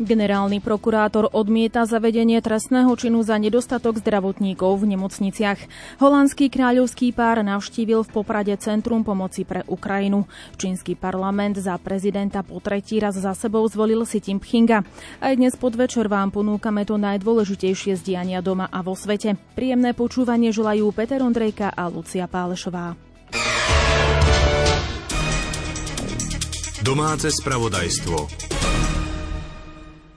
Generálny prokurátor odmieta zavedenie trestného činu za nedostatok zdravotníkov v nemocniciach. Holandský kráľovský pár navštívil v Poprade Centrum pomoci pre Ukrajinu. Čínsky parlament za prezidenta po tretí raz za sebou zvolil si Tim Pchinga. Aj dnes podvečer vám ponúkame to najdôležitejšie z diania doma a vo svete. Príjemné počúvanie želajú Peter Ondrejka a Lucia Pálešová. Domáce spravodajstvo.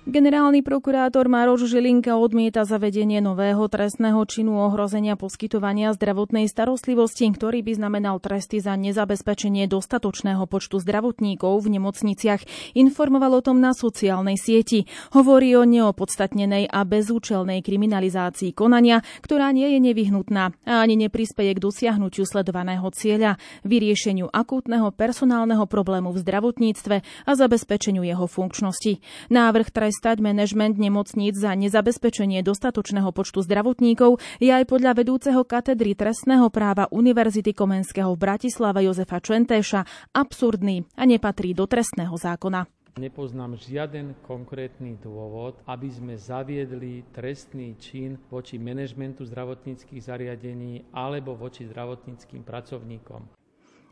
Generálny prokurátor Maroš Žilinka odmieta zavedenie nového trestného činu ohrozenia poskytovania zdravotnej starostlivosti, ktorý by znamenal tresty za nezabezpečenie dostatočného počtu zdravotníkov v nemocniciach. Informoval o tom na sociálnej sieti. Hovorí o neopodstatnenej a bezúčelnej kriminalizácii konania, ktorá nie je nevyhnutná a ani neprispeje k dosiahnutiu sledovaného cieľa, vyriešeniu akútneho personálneho problému v zdravotníctve a zabezpečeniu jeho funkčnosti. Návrh trestať manažment nemocníc za nezabezpečenie dostatočného počtu zdravotníkov je aj podľa vedúceho katedry trestného práva Univerzity Komenského v Bratislave Jozefa Čentéša absurdný a nepatrí do trestného zákona. Nepoznám žiaden konkrétny dôvod, aby sme zaviedli trestný čin voči manažmentu zdravotníckých zariadení alebo voči zdravotníckým pracovníkom.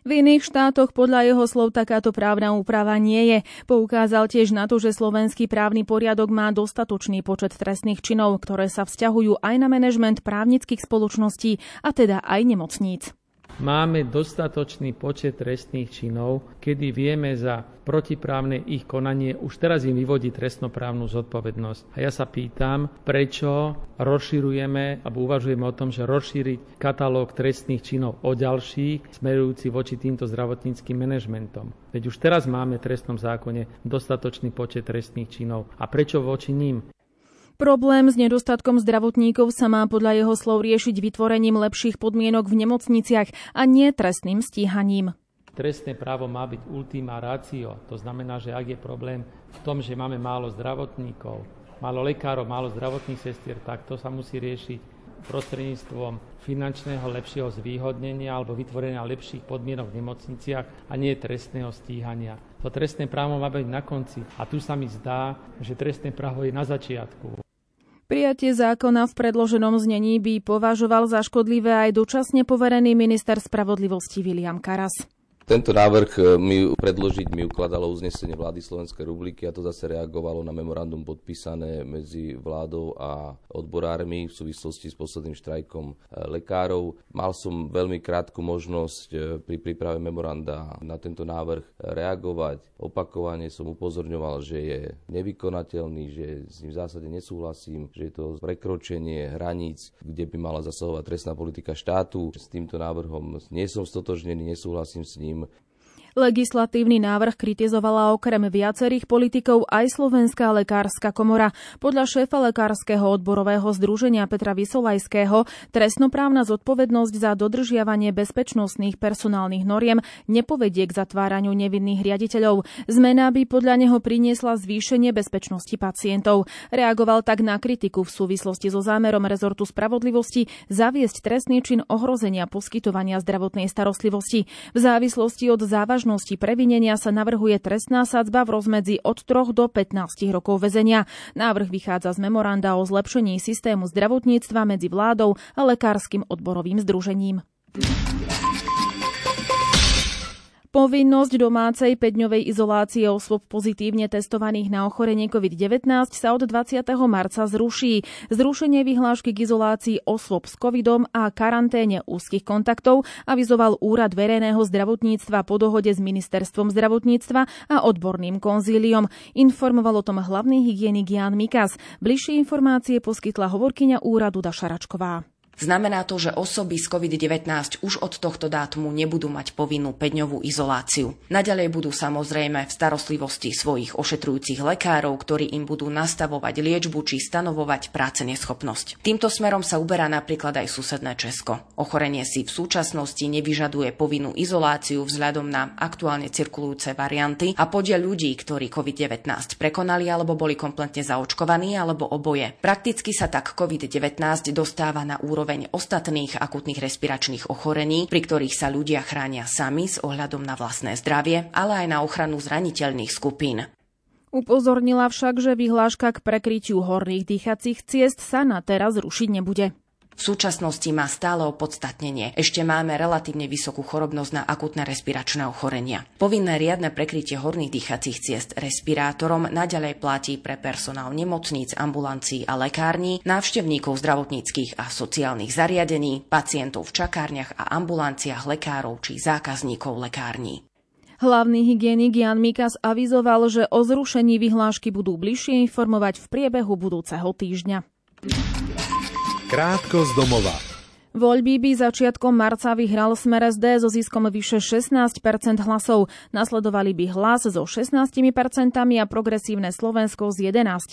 V iných štátoch podľa jeho slov takáto právna úprava nie je. Poukázal tiež na to, že slovenský právny poriadok má dostatočný počet trestných činov, ktoré sa vzťahujú aj na manažment právnických spoločností, a teda aj nemocníc. Máme dostatočný počet trestných činov, kedy vieme za protiprávne ich konanie už teraz im vyvodí trestnoprávnu zodpovednosť. A ja sa pýtam, prečo rozširujeme, alebo uvažujeme o tom, že rozšíriť katalóg trestných činov o ďalších, smerujúci voči týmto zdravotníckým manažmentom. Veď už teraz máme v trestnom zákone dostatočný počet trestných činov. A prečo voči ním? Problém s nedostatkom zdravotníkov sa má podľa jeho slov riešiť vytvorením lepších podmienok v nemocniciach a nie trestným stíhaním. Trestné právo má byť ultima ratio. To znamená, že ak je problém v tom, že máme málo zdravotníkov, málo lekárov, málo zdravotných sestier, tak to sa musí riešiť prostredníctvom finančného lepšieho zvýhodnenia alebo vytvorenia lepších podmienok v nemocniciach a nie trestného stíhania. To trestné právo má byť na konci a tu sa mi zdá, že trestné právo je na začiatku. Prijatie zákona v predloženom znení by považoval za škodlivé aj dočasne poverený minister spravodlivosti William Karas. Tento návrh e, mi predložiť mi ukladalo uznesenie vlády Slovenskej republiky a to zase reagovalo na memorandum podpísané medzi vládou a odborármi v súvislosti s posledným štrajkom e, lekárov. Mal som veľmi krátku možnosť e, pri príprave memoranda na tento návrh reagovať. Opakovane som upozorňoval, že je nevykonateľný, že s ním v zásade nesúhlasím, že je to prekročenie hraníc, kde by mala zasahovať trestná politika štátu. S týmto návrhom nie som stotožnený, nesúhlasím s ním cinema. Legislatívny návrh kritizovala okrem viacerých politikov aj Slovenská lekárska komora. Podľa šéfa lekárskeho odborového združenia Petra Vysolajského trestnoprávna zodpovednosť za dodržiavanie bezpečnostných personálnych noriem nepovedie k zatváraniu nevinných riaditeľov. Zmena by podľa neho priniesla zvýšenie bezpečnosti pacientov. Reagoval tak na kritiku v súvislosti so zámerom rezortu spravodlivosti zaviesť trestný čin ohrozenia poskytovania zdravotnej starostlivosti. V závislosti od závažnosti vážnosti previnenia sa navrhuje trestná sadzba v rozmedzi od 3 do 15 rokov väzenia. Návrh vychádza z memoranda o zlepšení systému zdravotníctva medzi vládou a lekárskym odborovým združením. Povinnosť domácej 5-dňovej izolácie osôb pozitívne testovaných na ochorenie COVID-19 sa od 20. marca zruší. Zrušenie vyhlášky k izolácii osôb s covidom a karanténe úzkých kontaktov avizoval Úrad verejného zdravotníctva po dohode s Ministerstvom zdravotníctva a odborným konzíliom. Informoval o tom hlavný hygienik Jan Mikas. Bližšie informácie poskytla hovorkyňa úradu Dašaračková. Znamená to, že osoby s COVID-19 už od tohto dátumu nebudú mať povinnú 5-dňovú izoláciu. Naďalej budú samozrejme v starostlivosti svojich ošetrujúcich lekárov, ktorí im budú nastavovať liečbu či stanovovať práce neschopnosť. Týmto smerom sa uberá napríklad aj susedné Česko. Ochorenie si v súčasnosti nevyžaduje povinnú izoláciu vzhľadom na aktuálne cirkulujúce varianty a podiel ľudí, ktorí COVID-19 prekonali alebo boli kompletne zaočkovaní alebo oboje. Prakticky sa tak COVID-19 dostáva na úroveň úroveň ostatných akutných respiračných ochorení, pri ktorých sa ľudia chránia sami s ohľadom na vlastné zdravie, ale aj na ochranu zraniteľných skupín. Upozornila však, že vyhláška k prekrytiu horných dýchacích ciest sa na teraz rušiť nebude. V súčasnosti má stále opodstatnenie. Ešte máme relatívne vysokú chorobnosť na akutné respiračné ochorenia. Povinné riadne prekrytie horných dýchacích ciest respirátorom naďalej platí pre personál nemocníc, ambulancií a lekární, návštevníkov zdravotníckých a sociálnych zariadení, pacientov v čakárniach a ambulanciách lekárov či zákazníkov lekární. Hlavný hygienik Jan Mikas avizoval, že o zrušení vyhlášky budú bližšie informovať v priebehu budúceho týždňa. Krátko z domova. Voľby by začiatkom marca vyhral Smer SD so ziskom vyše 16% hlasov. Nasledovali by hlas so 16% a progresívne Slovensko s 11%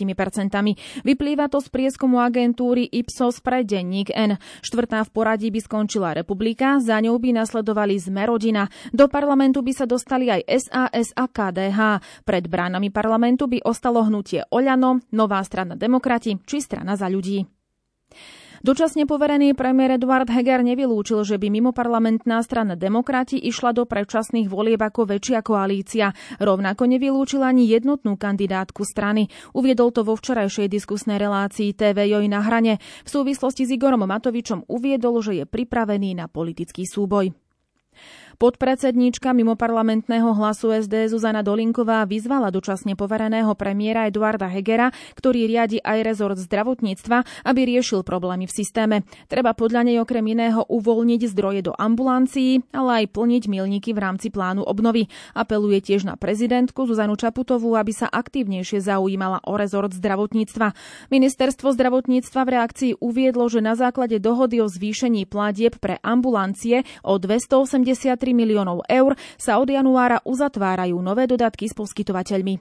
Vyplýva to z prieskumu agentúry Ipsos pre denník N. Štvrtá v poradí by skončila Republika, za ňou by nasledovali Zmerodina. Do parlamentu by sa dostali aj SAS a KDH. Pred bránami parlamentu by ostalo hnutie Oľano, Nová strana demokrati či strana za ľudí. Dočasne poverený premiér Eduard Heger nevylúčil, že by mimo parlamentná strana demokrati išla do predčasných volieb ako väčšia koalícia. Rovnako nevylúčil ani jednotnú kandidátku strany. Uviedol to vo včerajšej diskusnej relácii TV Joj na hrane. V súvislosti s Igorom Matovičom uviedol, že je pripravený na politický súboj. Podpredsedníčka mimoparlamentného hlasu SD Zuzana Dolinková vyzvala dočasne povereného premiéra Eduarda Hegera, ktorý riadi aj rezort zdravotníctva, aby riešil problémy v systéme. Treba podľa nej okrem iného uvoľniť zdroje do ambulancií, ale aj plniť milníky v rámci plánu obnovy. Apeluje tiež na prezidentku Zuzanu Čaputovú, aby sa aktívnejšie zaujímala o rezort zdravotníctva. Ministerstvo zdravotníctva v reakcii uviedlo, že na základe dohody o zvýšení platieb pre ambulancie o 283 miliónov eur sa od januára uzatvárajú nové dodatky s poskytovateľmi.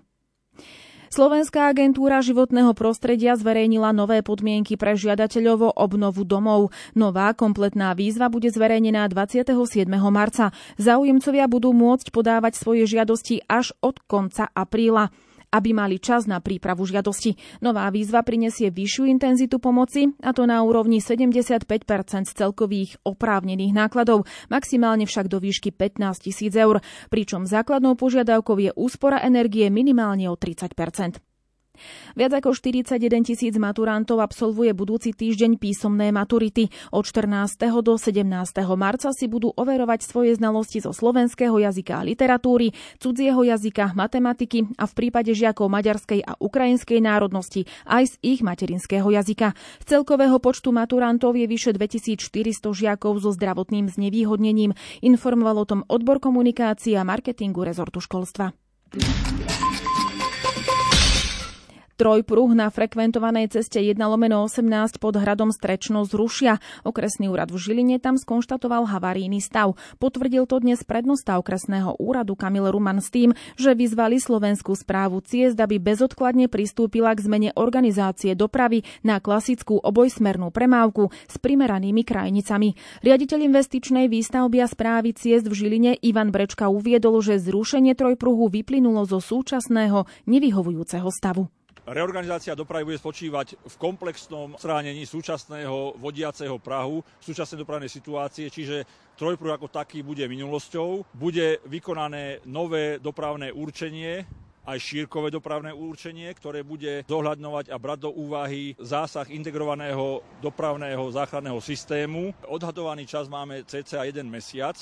Slovenská agentúra životného prostredia zverejnila nové podmienky pre žiadateľov o obnovu domov. Nová kompletná výzva bude zverejnená 27. marca. Záujemcovia budú môcť podávať svoje žiadosti až od konca apríla aby mali čas na prípravu žiadosti. Nová výzva prinesie vyššiu intenzitu pomoci, a to na úrovni 75 z celkových oprávnených nákladov, maximálne však do výšky 15 tisíc eur, pričom základnou požiadavkou je úspora energie minimálne o 30 Viac ako 41 tisíc maturantov absolvuje budúci týždeň písomné maturity. Od 14. do 17. marca si budú overovať svoje znalosti zo slovenského jazyka a literatúry, cudzieho jazyka, matematiky a v prípade žiakov maďarskej a ukrajinskej národnosti aj z ich materinského jazyka. Z celkového počtu maturantov je vyše 2400 žiakov so zdravotným znevýhodnením. Informoval o tom odbor komunikácie a marketingu rezortu školstva. Trojpruh na frekventovanej ceste 1 lomeno 18 pod hradom Strečno zrušia. Okresný úrad v Žiline tam skonštatoval havarijný stav. Potvrdil to dnes prednosta okresného úradu Kamil Ruman s tým, že vyzvali slovenskú správu ciest, aby bezodkladne pristúpila k zmene organizácie dopravy na klasickú obojsmernú premávku s primeranými krajnicami. Riaditeľ investičnej výstavby a správy ciest v Žiline Ivan Brečka uviedol, že zrušenie trojpruhu vyplynulo zo súčasného nevyhovujúceho stavu. Reorganizácia dopravy bude spočívať v komplexnom stránení súčasného vodiaceho Prahu, súčasnej dopravnej situácie, čiže trojprúh ako taký bude minulosťou. Bude vykonané nové dopravné určenie, aj šírkové dopravné určenie, ktoré bude zohľadňovať a brať do úvahy zásah integrovaného dopravného záchranného systému. Odhadovaný čas máme cca jeden mesiac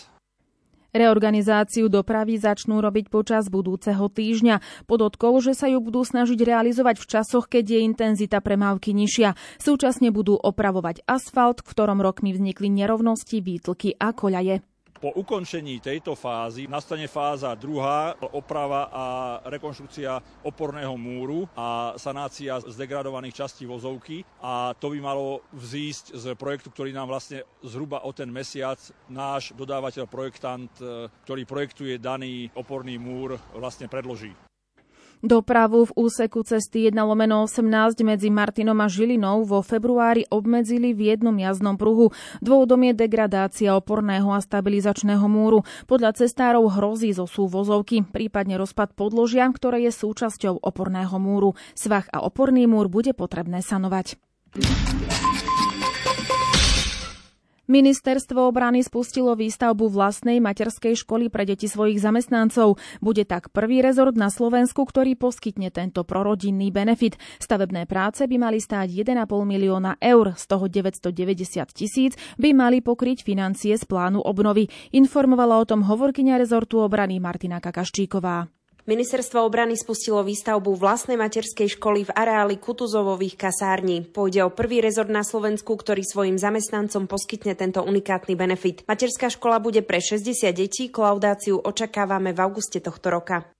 Reorganizáciu dopravy začnú robiť počas budúceho týždňa. Podotkol, že sa ju budú snažiť realizovať v časoch, keď je intenzita premávky nižšia. Súčasne budú opravovať asfalt, v ktorom rokmi vznikli nerovnosti, výtlky a koľaje. Po ukončení tejto fázy nastane fáza druhá, oprava a rekonštrukcia oporného múru a sanácia zdegradovaných častí vozovky a to by malo vzísť z projektu, ktorý nám vlastne zhruba o ten mesiac náš dodávateľ projektant, e, ktorý projektuje daný oporný múr, vlastne predloží. Dopravu v úseku cesty 1 lomeno 18 medzi Martinom a Žilinou vo februári obmedzili v jednom jazdnom pruhu. Dôvodom je degradácia oporného a stabilizačného múru. Podľa cestárov hrozí zo vozovky, prípadne rozpad podložia, ktoré je súčasťou oporného múru. Svach a oporný múr bude potrebné sanovať. Ministerstvo obrany spustilo výstavbu vlastnej materskej školy pre deti svojich zamestnancov. Bude tak prvý rezort na Slovensku, ktorý poskytne tento prorodinný benefit. Stavebné práce by mali stáť 1,5 milióna eur, z toho 990 tisíc by mali pokryť financie z plánu obnovy. Informovala o tom hovorkyňa rezortu obrany Martina Kakaščíková. Ministerstvo obrany spustilo výstavbu vlastnej materskej školy v areáli Kutuzovových kasární. Pôjde o prvý rezort na Slovensku, ktorý svojim zamestnancom poskytne tento unikátny benefit. Materská škola bude pre 60 detí, klaudáciu očakávame v auguste tohto roka.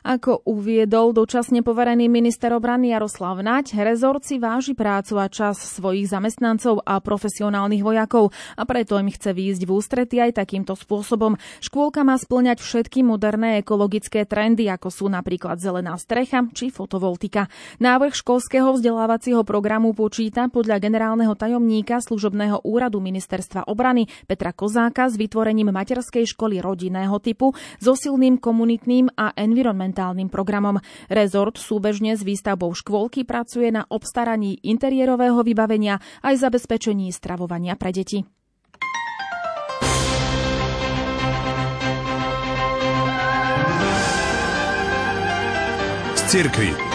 Ako uviedol dočasne poverený minister obrany Jaroslav Naď, rezort si váži prácu a čas svojich zamestnancov a profesionálnych vojakov a preto im chce výjsť v ústrety aj takýmto spôsobom. Škôlka má splňať všetky moderné ekologické trendy, ako sú napríklad zelená strecha či fotovoltika. Návrh školského vzdelávacieho programu počíta podľa generálneho tajomníka služobného úradu ministerstva obrany Petra Kozáka s vytvorením materskej školy rodinného typu so silným komunitným a environmentálnym environmentálnym programom. Rezort súbežne s výstavbou škôlky pracuje na obstaraní interiérového vybavenia aj zabezpečení stravovania pre deti. Z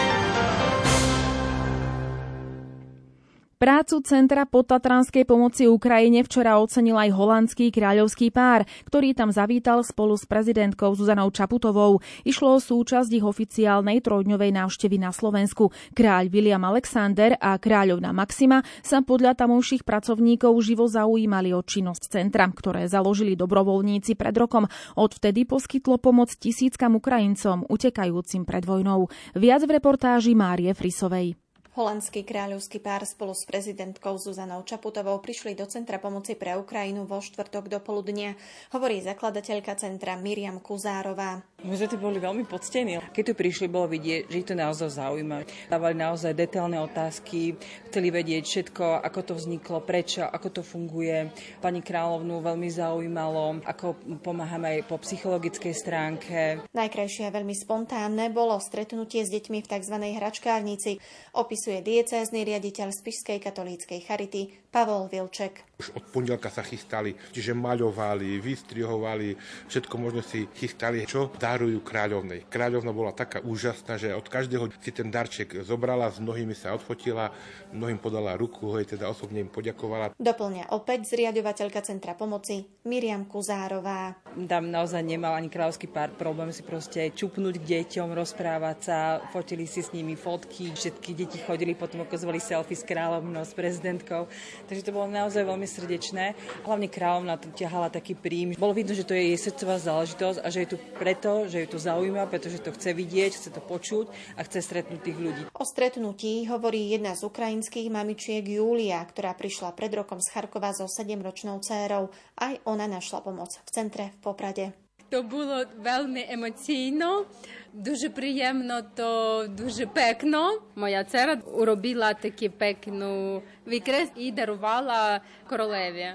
Prácu Centra podtatranskej pomoci Ukrajine včera ocenil aj holandský kráľovský pár, ktorý tam zavítal spolu s prezidentkou Zuzanou Čaputovou. Išlo o súčasť ich oficiálnej trojdňovej návštevy na Slovensku. Kráľ William Alexander a kráľovna Maxima sa podľa tamojších pracovníkov živo zaujímali o činnosť centra, ktoré založili dobrovoľníci pred rokom. Odvtedy poskytlo pomoc tisíckam Ukrajincom utekajúcim pred vojnou. Viac v reportáži Márie Frisovej. Holandský kráľovský pár spolu s prezidentkou Zuzanou Čaputovou prišli do Centra pomoci pre Ukrajinu vo štvrtok do poludnia, hovorí zakladateľka centra Miriam Kuzárová. My sme tu boli veľmi poctení. Keď tu prišli, bolo vidieť, že ich to naozaj zaujíma. Dávali naozaj detailné otázky, chceli vedieť všetko, ako to vzniklo, prečo, ako to funguje. Pani kráľovnú veľmi zaujímalo, ako pomáhame aj po psychologickej stránke. Najkrajšie a veľmi spontánne bolo stretnutie s deťmi v tzv. hračkárnici. Opis opisuje diecézny riaditeľ Spišskej katolíckej charity Pavol Vilček. Už od pondelka sa chystali, čiže maľovali, vystrihovali, všetko možno si chystali, čo darujú kráľovnej. Kráľovna bola taká úžasná, že od každého si ten darček zobrala, s mnohými sa odfotila, mnohým podala ruku, hoj, teda osobne im poďakovala. Doplňa opäť zriadovateľka Centra pomoci Miriam Kuzárová. Tam naozaj nemal ani kráľovský pár problém si proste čupnúť k deťom, rozprávať sa, fotili si s nimi fotky, všetky deti chodili potom ukazovali selfie s kráľovnou, s prezidentkou. Takže to bolo naozaj veľmi veľmi srdečné. Hlavne kráľovna tu ťahala taký príjm. Bolo vidno, že to je jej srdcová záležitosť a že je tu preto, že ju to zaujíma, pretože to chce vidieť, chce to počuť a chce stretnúť tých ľudí. O stretnutí hovorí jedna z ukrajinských mamičiek Julia, ktorá prišla pred rokom z Charkova so 7-ročnou dcérou. Aj ona našla pomoc v centre v Poprade. To було вельми емоційно, дуже приємно, то дуже пекно. Моя цера уробила таку пекну вікрес і дарувала королеві.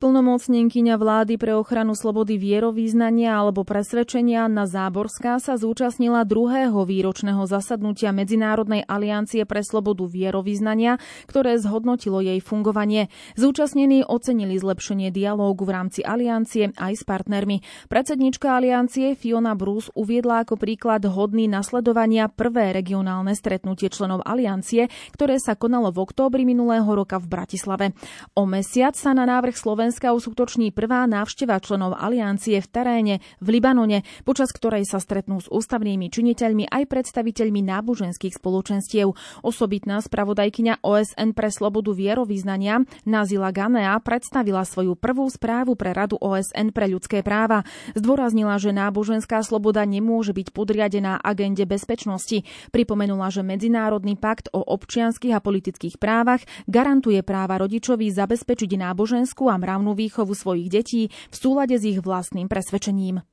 Splnomocnenkyňa vlády pre ochranu slobody vierovýznania alebo presvedčenia Anna Záborská sa zúčastnila druhého výročného zasadnutia Medzinárodnej aliancie pre slobodu vierovýznania, ktoré zhodnotilo jej fungovanie. Zúčastnení ocenili zlepšenie dialógu v rámci aliancie aj s partnermi. Predsednička aliancie Fiona Bruce uviedla ako príklad hodný nasledovania prvé regionálne stretnutie členov aliancie, ktoré sa konalo v októbri minulého roka v Bratislave. O mesiac sa na návrh Slovenska Slovenska uskutoční prvá návšteva členov aliancie v teréne v Libanone, počas ktorej sa stretnú s ústavnými činiteľmi aj predstaviteľmi náboženských spoločenstiev. Osobitná spravodajkyňa OSN pre slobodu vierovýznania Nazila Ganea predstavila svoju prvú správu pre Radu OSN pre ľudské práva. Zdôraznila, že náboženská sloboda nemôže byť podriadená agende bezpečnosti. Pripomenula, že Medzinárodný pakt o občianských a politických právach garantuje práva rodičovi zabezpečiť náboženskú a správnu výchovu svojich detí v súlade s ich vlastným presvedčením.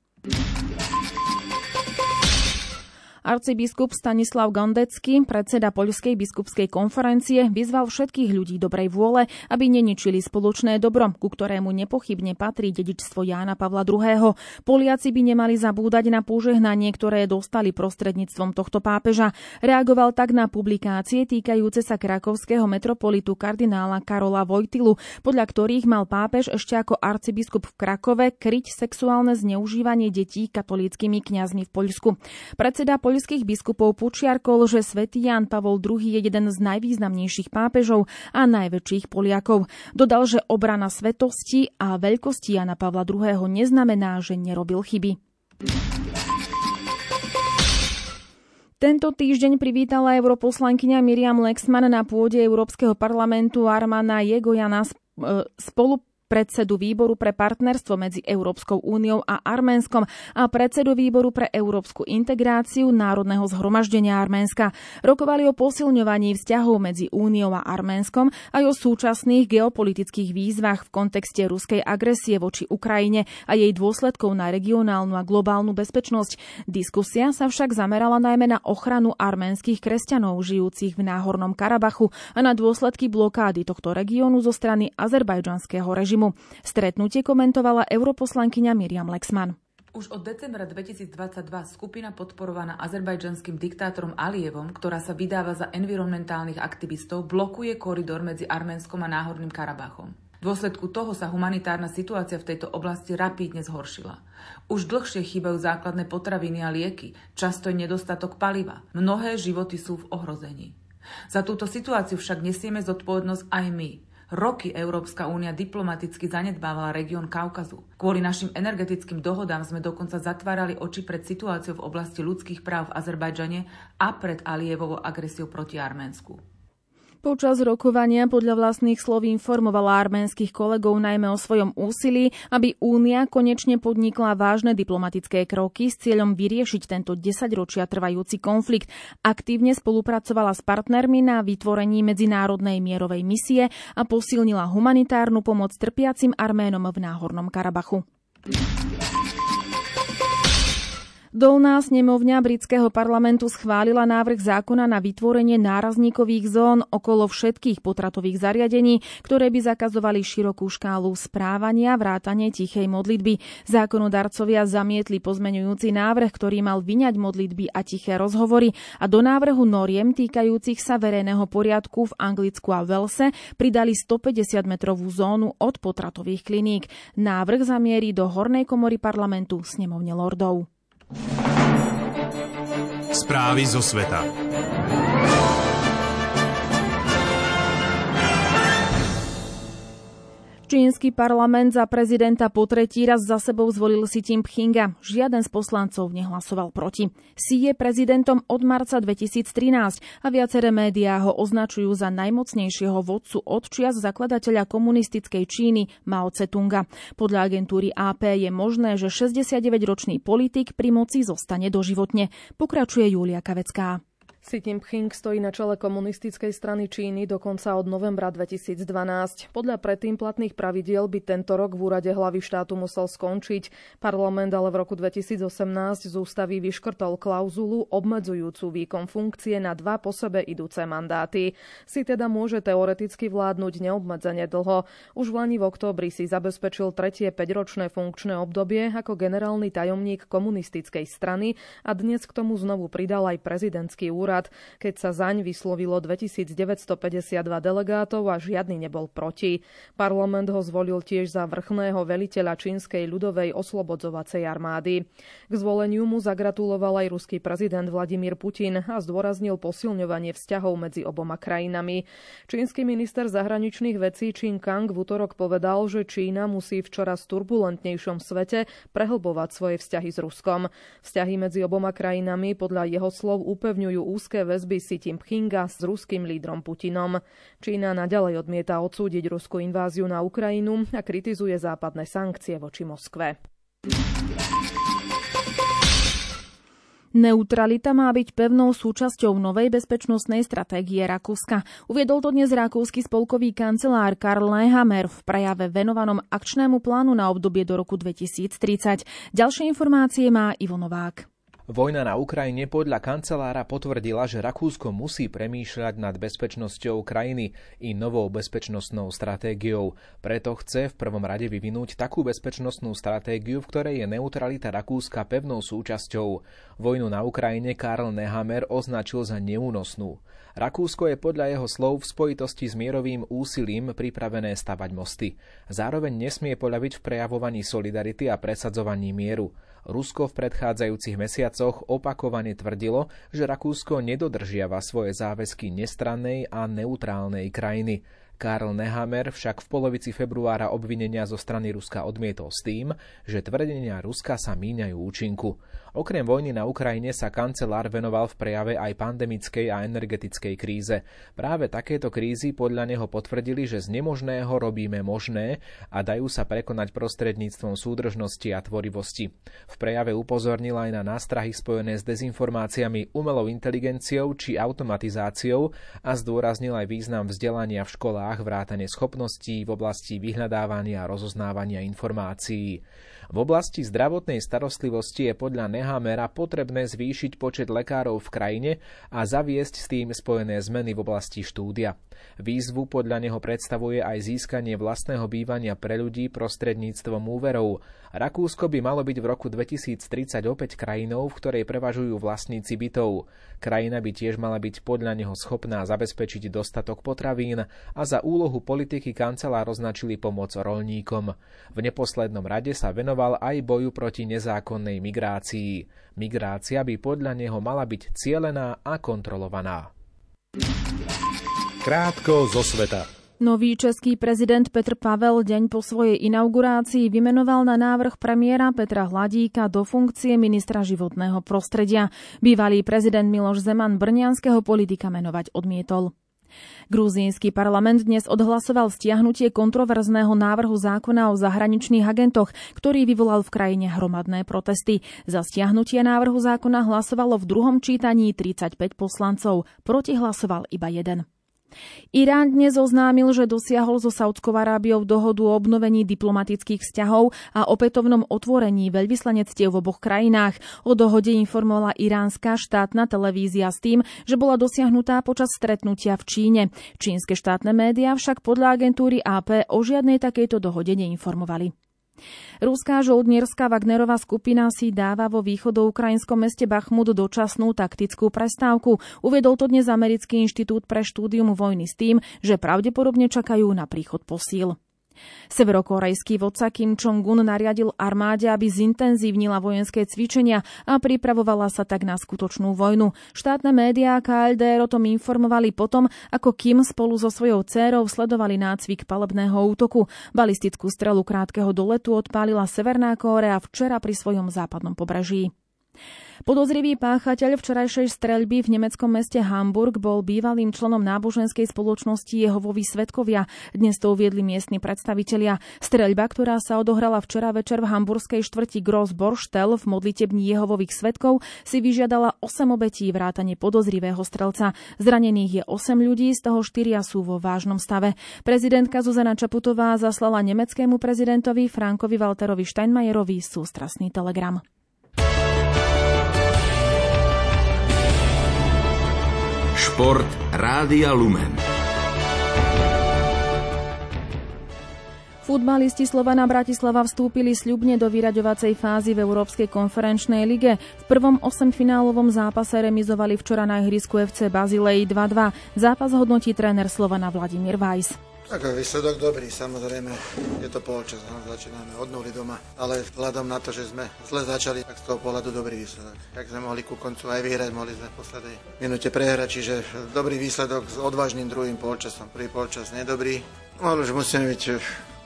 Arcibiskup Stanislav Gondecký, predseda Poľskej biskupskej konferencie, vyzval všetkých ľudí dobrej vôle, aby neničili spoločné dobro, ku ktorému nepochybne patrí dedičstvo Jána Pavla II. Poliaci by nemali zabúdať na požehnanie, ktoré dostali prostredníctvom tohto pápeža. Reagoval tak na publikácie týkajúce sa krakovského metropolitu kardinála Karola Vojtilu, podľa ktorých mal pápež ešte ako arcibiskup v Krakove kryť sexuálne zneužívanie detí katolíckými kňazmi v Poľsku. Predseda poľských biskupov počiarkol, že svätý Jan Pavol II je jeden z najvýznamnejších pápežov a najväčších Poliakov. Dodal, že obrana svetosti a veľkosti Jana Pavla II. neznamená, že nerobil chyby. Tento týždeň privítala europoslankyňa Miriam Lexman na pôde Európskeho parlamentu Armana Jegojana e, spolu predsedu výboru pre partnerstvo medzi Európskou úniou a Arménskom a predsedu výboru pre európsku integráciu Národného zhromaždenia Arménska. Rokovali o posilňovaní vzťahov medzi úniou a Arménskom aj o súčasných geopolitických výzvach v kontexte ruskej agresie voči Ukrajine a jej dôsledkov na regionálnu a globálnu bezpečnosť. Diskusia sa však zamerala najmä na ochranu arménskych kresťanov žijúcich v Náhornom Karabachu a na dôsledky blokády tohto regiónu zo strany azerbajdžanského režimu režimu. Stretnutie komentovala europoslankyňa Miriam Lexman. Už od decembra 2022 skupina podporovaná azerbajdžanským diktátorom Alievom, ktorá sa vydáva za environmentálnych aktivistov, blokuje koridor medzi Arménskom a Náhorným Karabachom. V dôsledku toho sa humanitárna situácia v tejto oblasti rapídne zhoršila. Už dlhšie chýbajú základné potraviny a lieky, často je nedostatok paliva. Mnohé životy sú v ohrození. Za túto situáciu však nesieme zodpovednosť aj my, Roky Európska únia diplomaticky zanedbávala región Kaukazu. Kvôli našim energetickým dohodám sme dokonca zatvárali oči pred situáciou v oblasti ľudských práv v Azerbajdžane a pred Alievovou agresiou proti Arménsku. Počas rokovania podľa vlastných slov informovala arménskych kolegov najmä o svojom úsilí, aby Únia konečne podnikla vážne diplomatické kroky s cieľom vyriešiť tento 10 ročia trvajúci konflikt. Aktívne spolupracovala s partnermi na vytvorení medzinárodnej mierovej misie a posilnila humanitárnu pomoc trpiacim Arménom v Náhornom Karabachu. Dolná snemovňa britského parlamentu schválila návrh zákona na vytvorenie nárazníkových zón okolo všetkých potratových zariadení, ktoré by zakazovali širokú škálu správania, vrátane tichej modlitby. Zákonodarcovia zamietli pozmeňujúci návrh, ktorý mal vyňať modlitby a tiché rozhovory a do návrhu noriem týkajúcich sa verejného poriadku v Anglicku a Velse pridali 150-metrovú zónu od potratových kliník. Návrh zamierí do hornej komory parlamentu snemovne lordov. Správy zo sveta. Čínsky parlament za prezidenta po tretí raz za sebou zvolil si Tim Pchinga. Žiaden z poslancov nehlasoval proti. Si je prezidentom od marca 2013 a viaceré médiá ho označujú za najmocnejšieho vodcu od čias zakladateľa komunistickej Číny Mao Tse-tunga. Podľa agentúry AP je možné, že 69-ročný politik pri moci zostane doživotne. Pokračuje Julia Kavecká. Xi Jinping stojí na čele komunistickej strany Číny dokonca od novembra 2012. Podľa predtým platných pravidiel by tento rok v úrade hlavy štátu musel skončiť. Parlament ale v roku 2018 z ústavy vyškrtol klauzulu obmedzujúcu výkon funkcie na dva po sebe idúce mandáty. Si teda môže teoreticky vládnuť neobmedzene dlho. Už v Lani v októbri si zabezpečil tretie 5-ročné funkčné obdobie ako generálny tajomník komunistickej strany a dnes k tomu znovu pridal aj prezidentský úrad úrad, keď sa zaň vyslovilo 2952 delegátov a žiadny nebol proti. Parlament ho zvolil tiež za vrchného veliteľa čínskej ľudovej oslobodzovacej armády. K zvoleniu mu zagratuloval aj ruský prezident Vladimír Putin a zdôraznil posilňovanie vzťahov medzi oboma krajinami. Čínsky minister zahraničných vecí Čín Kang v útorok povedal, že Čína musí v čoraz turbulentnejšom svete prehlbovať svoje vzťahy s Ruskom. Vzťahy medzi oboma krajinami podľa jeho slov upevňujú úsilie úzke väzby si Pchinga s ruským lídrom Putinom. Čína naďalej odmieta odsúdiť ruskú inváziu na Ukrajinu a kritizuje západné sankcie voči Moskve. Neutralita má byť pevnou súčasťou novej bezpečnostnej stratégie Rakúska. Uviedol to dnes rakúsky spolkový kancelár Karl Nehammer v prejave venovanom akčnému plánu na obdobie do roku 2030. Ďalšie informácie má Ivo Novák. Vojna na Ukrajine podľa kancelára potvrdila, že Rakúsko musí premýšľať nad bezpečnosťou krajiny i novou bezpečnostnou stratégiou. Preto chce v prvom rade vyvinúť takú bezpečnostnú stratégiu, v ktorej je neutralita Rakúska pevnou súčasťou. Vojnu na Ukrajine Karl Nehammer označil za neúnosnú. Rakúsko je podľa jeho slov v spojitosti s mierovým úsilím pripravené stavať mosty. Zároveň nesmie poľaviť v prejavovaní solidarity a presadzovaní mieru. Rusko v predchádzajúcich mesiacoch opakovane tvrdilo, že Rakúsko nedodržiava svoje záväzky nestrannej a neutrálnej krajiny. Karl Nehammer však v polovici februára obvinenia zo strany Ruska odmietol s tým, že tvrdenia Ruska sa míňajú účinku. Okrem vojny na Ukrajine sa kancelár venoval v prejave aj pandemickej a energetickej kríze. Práve takéto krízy podľa neho potvrdili, že z nemožného robíme možné a dajú sa prekonať prostredníctvom súdržnosti a tvorivosti. V prejave upozornil aj na nástrahy spojené s dezinformáciami, umelou inteligenciou či automatizáciou a zdôraznil aj význam vzdelania v školách vrátane schopností v oblasti vyhľadávania a rozoznávania informácií. V oblasti zdravotnej starostlivosti je podľa Nehamera potrebné zvýšiť počet lekárov v krajine a zaviesť s tým spojené zmeny v oblasti štúdia. Výzvu podľa neho predstavuje aj získanie vlastného bývania pre ľudí prostredníctvom úverov. Rakúsko by malo byť v roku 2030 opäť krajinou, v ktorej prevažujú vlastníci bytov. Krajina by tiež mala byť podľa neho schopná zabezpečiť dostatok potravín a za úlohu politiky kancelár označili pomoc rolníkom. V neposlednom rade sa venoval aj boju proti nezákonnej migrácii. Migrácia by podľa neho mala byť cielená a kontrolovaná. Krátko zo sveta. Nový český prezident Petr Pavel deň po svojej inaugurácii vymenoval na návrh premiéra Petra Hladíka do funkcie ministra životného prostredia. Bývalý prezident Miloš Zeman brňanského politika menovať odmietol. Gruzínsky parlament dnes odhlasoval stiahnutie kontroverzného návrhu zákona o zahraničných agentoch, ktorý vyvolal v krajine hromadné protesty. Za stiahnutie návrhu zákona hlasovalo v druhom čítaní 35 poslancov, proti hlasoval iba jeden. Irán dnes oznámil, že dosiahol so Saudskou Arábiou dohodu o obnovení diplomatických vzťahov a opätovnom otvorení veľvyslanectiev v oboch krajinách. O dohode informovala iránska štátna televízia s tým, že bola dosiahnutá počas stretnutia v Číne. Čínske štátne médiá však podľa agentúry AP o žiadnej takejto dohode neinformovali. Ruská žoldnierská Wagnerová skupina si dáva vo východoukrajinskom meste Bachmut dočasnú taktickú prestávku. Uviedol to dnes Americký inštitút pre štúdium vojny s tým, že pravdepodobne čakajú na príchod posíl. Severokorejský vodca Kim Jong-un nariadil armáde, aby zintenzívnila vojenské cvičenia a pripravovala sa tak na skutočnú vojnu. Štátne médiá KLDR o tom informovali potom, ako Kim spolu so svojou dcérou sledovali nácvik palebného útoku. Balistickú strelu krátkeho doletu odpálila Severná Kórea včera pri svojom západnom pobreží. Podozrivý páchateľ včerajšej streľby v nemeckom meste Hamburg bol bývalým členom náboženskej spoločnosti Jehovovi svetkovia. Dnes to uviedli miestni predstavitelia. Streľba, ktorá sa odohrala včera večer v hamburskej štvrti Gross Borstel v modlitební Jehovových svetkov, si vyžiadala 8 obetí vrátane podozrivého strelca. Zranených je 8 ľudí, z toho 4 sú vo vážnom stave. Prezidentka Zuzana Čaputová zaslala nemeckému prezidentovi Frankovi Walterovi Steinmeierovi sústrasný telegram. Šport Rádia Lumen. Futbalisti Slovana Bratislava vstúpili sľubne do vyraďovacej fázy v Európskej konferenčnej lige. V prvom osemfinálovom zápase remizovali včera na ihrisku FC Bazilei 2-2. Zápas hodnotí tréner Slovana Vladimír Weiss. Tak výsledok dobrý, samozrejme, je to polčas, no, začíname od nuly doma, ale vzhľadom na to, že sme zle začali, tak z toho pohľadu dobrý výsledok. Tak sme mohli ku koncu aj vyhrať, mohli sme v poslednej minúte prehrať, čiže dobrý výsledok s odvážnym druhým polčasom. Prvý polčas nedobrý, ale už musíme byť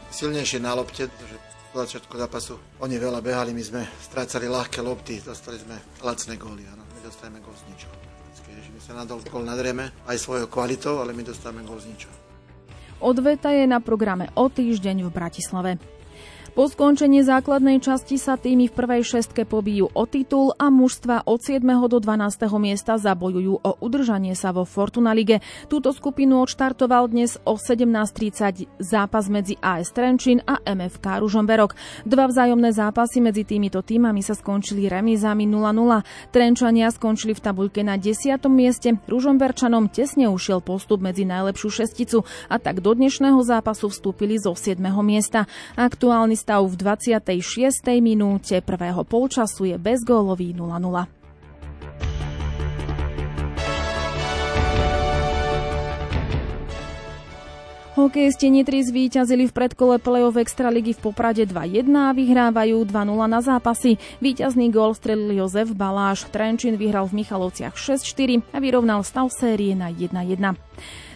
silnejšie na lopte, že v začiatku zápasu oni veľa behali, my sme strácali ľahké lopty, dostali sme lacné góly, áno, my dostajeme gól z ničoho. My sa nadol gól nadrieme aj svojou kvalitou, ale my dostávame gól z ničoho. Odveta je na programe o týždeň v Bratislave. Po skončení základnej časti sa týmy v prvej šestke pobijú o titul a mužstva od 7. do 12. miesta zabojujú o udržanie sa vo Fortuna Lige. Túto skupinu odštartoval dnes o 17.30 zápas medzi AS Trenčín a MFK Ružomberok. Dva vzájomné zápasy medzi týmito týmami sa skončili remízami 0-0. Trenčania skončili v tabuľke na 10. mieste, Ružomberčanom tesne ušiel postup medzi najlepšiu šesticu a tak do dnešného zápasu vstúpili zo 7. miesta. Aktuálny stav v 26. minúte prvého polčasu je bezgólový 0-0. Hokejisti Nitry zvíťazili v predkole play-off Extraligy v Poprade 2-1 a vyhrávajú 2-0 na zápasy. Výťazný gól strelil Jozef Baláš. Trenčín vyhral v Michalovciach 6-4 a vyrovnal stav série na 1-1.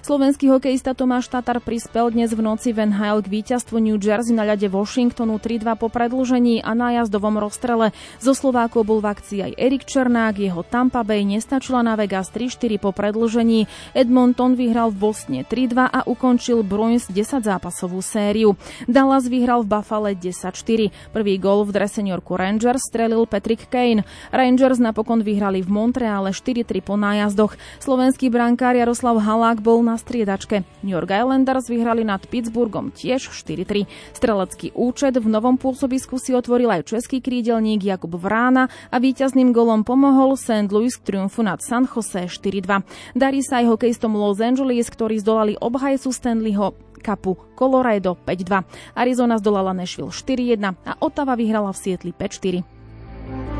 Slovenský hokejista Tomáš Tatar prispel dnes v noci v NHL k víťazstvu New Jersey na ľade Washingtonu 3-2 po predlžení a nájazdovom rozstrele. Zo Slovákov bol v akcii aj Erik Černák, jeho Tampa Bay nestačila na Vegas 3-4 po predlžení. Edmonton vyhral v Bosne 3-2 a ukončil Bruins 10 zápasovú sériu. Dallas vyhral v Buffale 10-4. Prvý gol v drese New Yorku Rangers strelil Patrick Kane. Rangers napokon vyhrali v Montreale 4-3 po nájazdoch. Slovenský brankár Jaroslav Halák bol na striedačke. New York Islanders vyhrali nad Pittsburghom tiež 4-3. Strelecký účet v novom pôsobisku si otvoril aj český krídelník Jakub Vrána a víťazným golom pomohol St. Louis k triumfu nad San Jose 4-2. Darí sa aj hokejistom Los Angeles, ktorí zdolali obhajcu Stanleyho Cupu Colorado 5-2. Arizona zdolala Nashville 4-1 a Ottawa vyhrala v Sietli 5-4.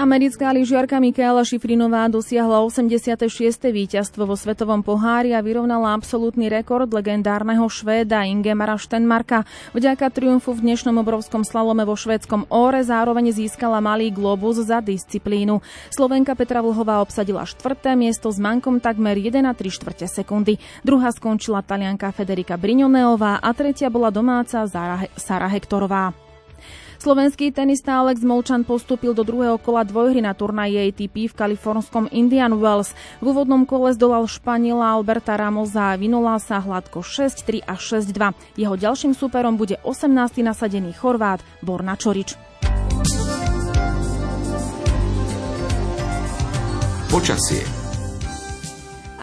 Americká lyžiarka Michaela Šifrinová dosiahla 86. víťazstvo vo Svetovom pohári a vyrovnala absolútny rekord legendárneho Švéda Ingemara Štenmarka. Vďaka triumfu v dnešnom obrovskom slalome vo švédskom Óre zároveň získala malý globus za disciplínu. Slovenka Petra Vlhová obsadila štvrté miesto s mankom takmer 1,3 sekundy. Druhá skončila talianka Federika Briňoneová a tretia bola domáca Sara Hektorová. Slovenský tenista Alex Molčan postúpil do druhého kola dvojhry na turnaji ATP v kalifornskom Indian Wells. V úvodnom kole zdolal Španiela Alberta Ramosa a vynulal sa hladko 6-3 a 6-2. Jeho ďalším súperom bude 18. nasadený Chorvát Borna Čorič. Počasie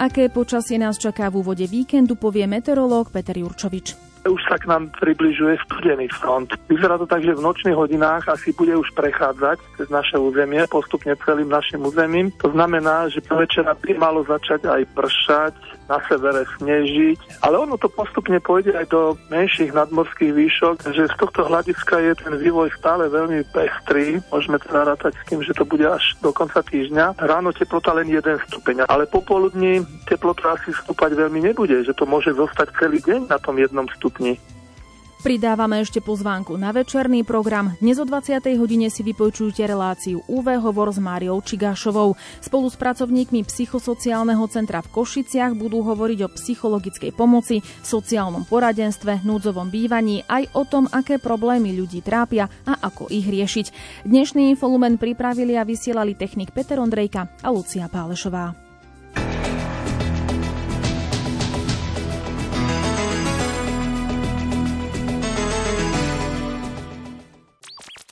Aké počasie nás čaká v úvode víkendu, povie meteorológ Peter Jurčovič už sa k nám približuje studený front. Vyzerá to tak, že v nočných hodinách asi bude už prechádzať cez naše územie, postupne celým našim územím. To znamená, že po večera by malo začať aj pršať, na severe snežiť, ale ono to postupne pôjde aj do menších nadmorských výšok, že z tohto hľadiska je ten vývoj stále veľmi pestrý. Môžeme teda rátať s tým, že to bude až do konca týždňa. Ráno teplota len 1 stupeň, ale popoludní teplota asi stúpať veľmi nebude, že to môže zostať celý deň na tom jednom stupni. Pridávame ešte pozvánku na večerný program. Dnes o 20. hodine si vypočujte reláciu UV hovor s Máriou Čigášovou. Spolu s pracovníkmi psychosociálneho centra v Košiciach budú hovoriť o psychologickej pomoci, sociálnom poradenstve, núdzovom bývaní, aj o tom, aké problémy ľudí trápia a ako ich riešiť. Dnešný infolumen pripravili a vysielali technik Peter Ondrejka a Lucia Pálešová.